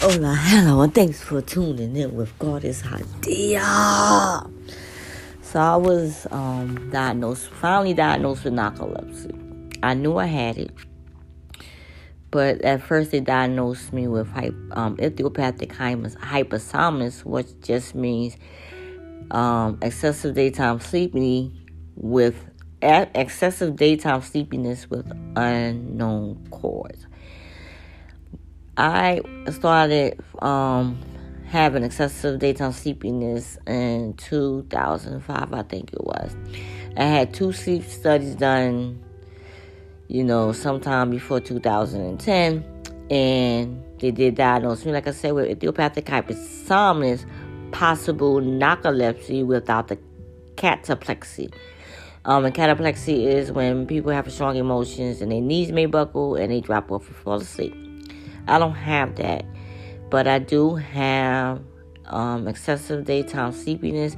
Hola, hello, and thanks for tuning in with Goddess Idea. So I was um, diagnosed, finally diagnosed with narcolepsy. I knew I had it, but at first they diagnosed me with um, idiopathic hypersomnolence, which just means um, excessive daytime sleepiness with excessive daytime sleepiness with unknown cause. I started um, having excessive daytime sleepiness in 2005, I think it was. I had two sleep studies done, you know, sometime before 2010, and they did diagnose me, like I said, with idiopathic hypersomnolence, possible narcolepsy without the cataplexy. Um, and cataplexy is when people have strong emotions and their knees may buckle and they drop off and fall asleep. I don't have that, but I do have um, excessive daytime sleepiness.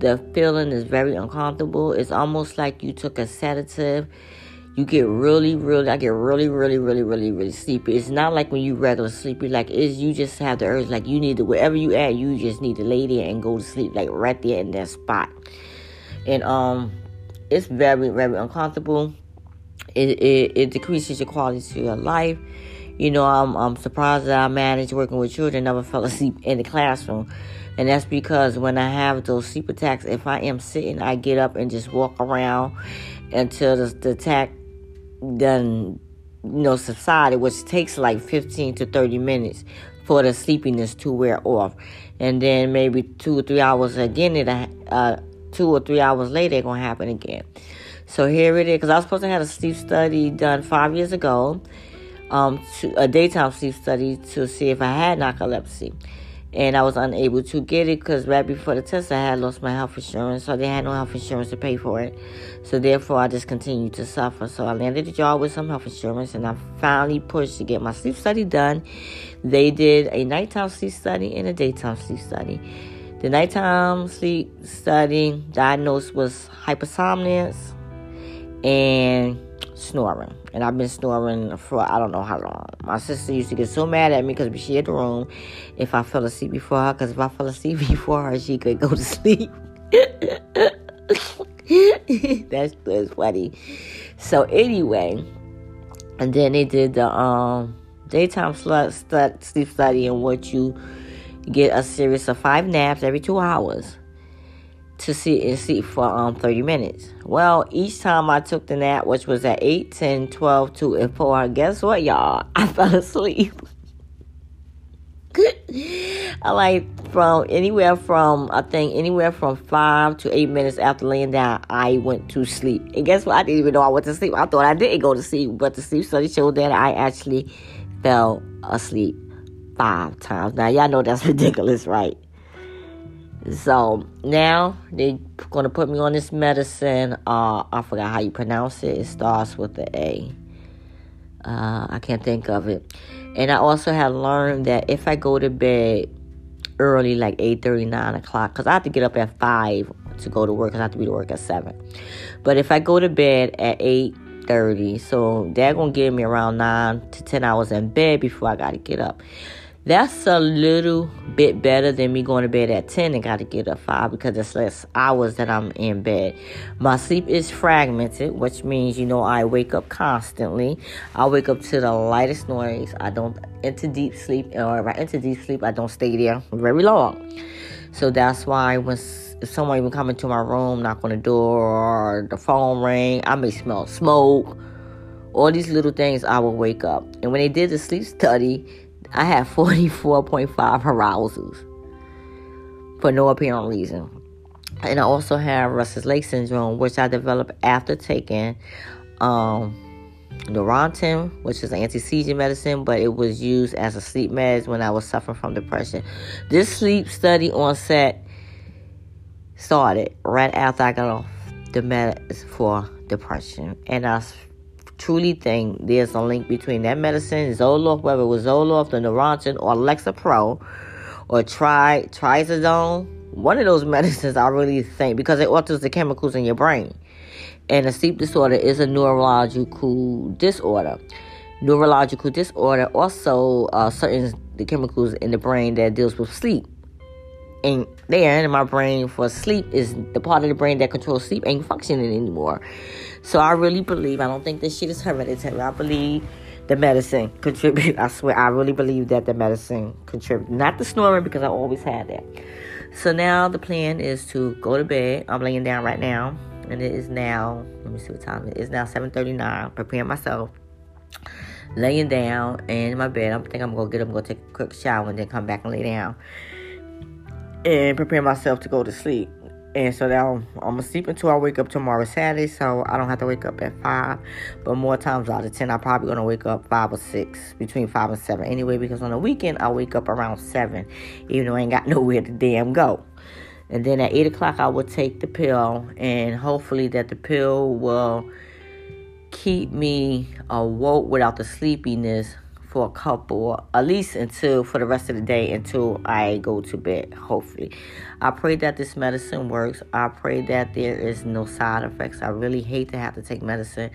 The feeling is very uncomfortable. It's almost like you took a sedative. You get really, really, I get really, really, really, really, really sleepy. It's not like when you regular sleepy. Like is you just have the urge. Like you need to wherever you at, you just need to lay there and go to sleep. Like right there in that spot. And um, it's very, very uncomfortable. It, it, it decreases your quality of your life. You know, I'm, I'm surprised that I managed working with children, never fell asleep in the classroom. And that's because when I have those sleep attacks, if I am sitting, I get up and just walk around until the, the attack done, you know, subsided, which takes like 15 to 30 minutes for the sleepiness to wear off. And then maybe two or three hours again, it, uh, two or three hours later, it's going to happen again. So here it is, because I was supposed to have a sleep study done five years ago um, to, a daytime sleep study to see if I had narcolepsy. And I was unable to get it because right before the test, I had lost my health insurance, so they had no health insurance to pay for it. So therefore, I just continued to suffer. So I landed a job with some health insurance, and I finally pushed to get my sleep study done. They did a nighttime sleep study and a daytime sleep study. The nighttime sleep study diagnosed was hypersomnia and snoring. And I've been snoring for I don't know how long. My sister used to get so mad at me because she had the room if I fell asleep before her. Because if I fell asleep before her, she could go to sleep. that's, that's funny. So anyway, and then they did the um, daytime sleep study and what you get a series of five naps every two hours to sit and sleep for um 30 minutes. Well, each time I took the nap, which was at 8, 10, 12, 2, and 4, guess what, y'all? I fell asleep. I like from anywhere from I think anywhere from five to eight minutes after laying down, I went to sleep. And guess what? I didn't even know I went to sleep. I thought I didn't go to sleep, but the sleep study showed that I actually fell asleep five times. Now y'all know that's ridiculous, right? So now they're gonna put me on this medicine. Uh, I forgot how you pronounce it. It starts with the A. Uh, I can't think of it. And I also have learned that if I go to bed early, like 8 9 o'clock, because I have to get up at 5 to go to work, because I have to be to work at 7. But if I go to bed at 8 30, so they're to give me around 9 to 10 hours in bed before I got to get up. That's a little bit better than me going to bed at 10 and got to get up 5 because it's less hours that I'm in bed. My sleep is fragmented, which means, you know, I wake up constantly. I wake up to the lightest noise. I don't enter deep sleep, or if I enter deep sleep, I don't stay there very long. So that's why when if someone even come into my room, knock on the door, or the phone ring, I may smell smoke. All these little things, I will wake up. And when they did the sleep study, I had 44.5 arousals for no apparent reason. And I also have restless leg syndrome, which I developed after taking um, Neurontin, which is an anti-seizure medicine, but it was used as a sleep med when I was suffering from depression. This sleep study onset started right after I got off the meds for depression, and I truly think there's a link between that medicine, Zoloft, whether it was Zoloft, the Neurontin, or Lexapro, or Tri Trazodone. One of those medicines, I really think, because it alters the chemicals in your brain. And a sleep disorder is a neurological disorder. Neurological disorder also uh, certain the chemicals in the brain that deals with sleep. And there in my brain for sleep is the part of the brain that controls sleep ain't functioning anymore. So I really believe, I don't think this shit is hereditary. I believe the medicine contribute. I swear, I really believe that the medicine contribute. Not the snoring because I always had that. So now the plan is to go to bed. I'm laying down right now, and it is now. Let me see what time it is. Now 7:39. Preparing myself, laying down in my bed. I'm thinking I'm gonna get up, go take a quick shower, and then come back and lay down, and prepare myself to go to sleep. And so now I'm gonna sleep until I wake up tomorrow Saturday, so I don't have to wake up at five. But more times out of ten, I'm probably gonna wake up five or six, between five and seven anyway. Because on the weekend I wake up around seven, even though I ain't got nowhere to damn go. And then at eight o'clock I will take the pill, and hopefully that the pill will keep me awoke without the sleepiness for a couple, at least until for the rest of the day until I go to bed, hopefully. I pray that this medicine works. I pray that there is no side effects. I really hate to have to take medicine.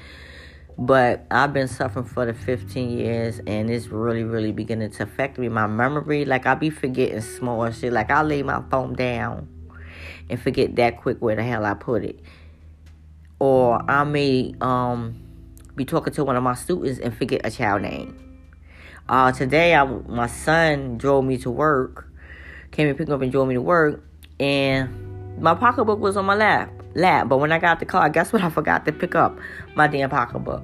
But I've been suffering for the 15 years and it's really, really beginning to affect me. My memory, like I'll be forgetting small shit. Like I'll lay my phone down and forget that quick where the hell I put it. Or I may um, be talking to one of my students and forget a child name uh, today, I, my son drove me to work, came and picked me up and drove me to work, and my pocketbook was on my lap. Lap, but when I got the car, guess what? I forgot to pick up my damn pocketbook.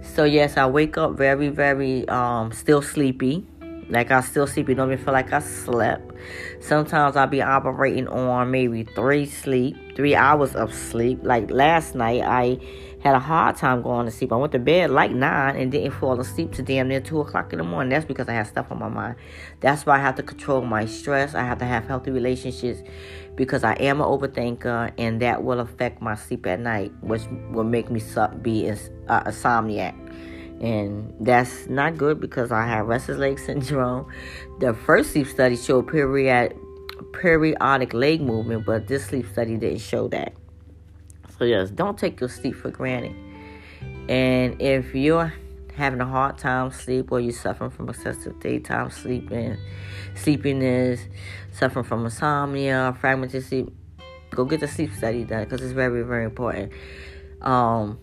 So yes, I wake up very, very um, still sleepy. Like I still sleepy, don't even feel like I slept. Sometimes I'll be operating on maybe three sleep, three hours of sleep. Like last night, I had a hard time going to sleep. I went to bed like nine and didn't fall asleep to damn near two o'clock in the morning. That's because I had stuff on my mind. That's why I have to control my stress. I have to have healthy relationships because I am an overthinker and that will affect my sleep at night, which will make me be a uh, insomniac. And that's not good because I have restless leg syndrome. The first sleep study showed period, periodic leg movement, but this sleep study didn't show that. So, yes, don't take your sleep for granted. And if you're having a hard time sleep or you're suffering from excessive daytime sleeping, sleepiness, suffering from insomnia, fragmented sleep, go get the sleep study done because it's very, very important. Um,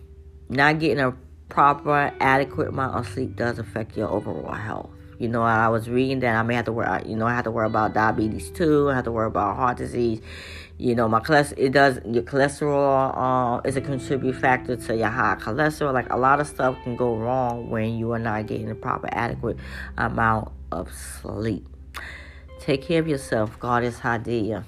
not getting a proper, adequate amount of sleep does affect your overall health. You know, I was reading that I may have to worry. You know, I have to worry about diabetes too. I have to worry about heart disease. You know, my cholesterol, it does, your cholesterol uh, is a contribute factor to your high cholesterol. Like a lot of stuff can go wrong when you are not getting the proper, adequate amount of sleep. Take care of yourself. God is Hadia.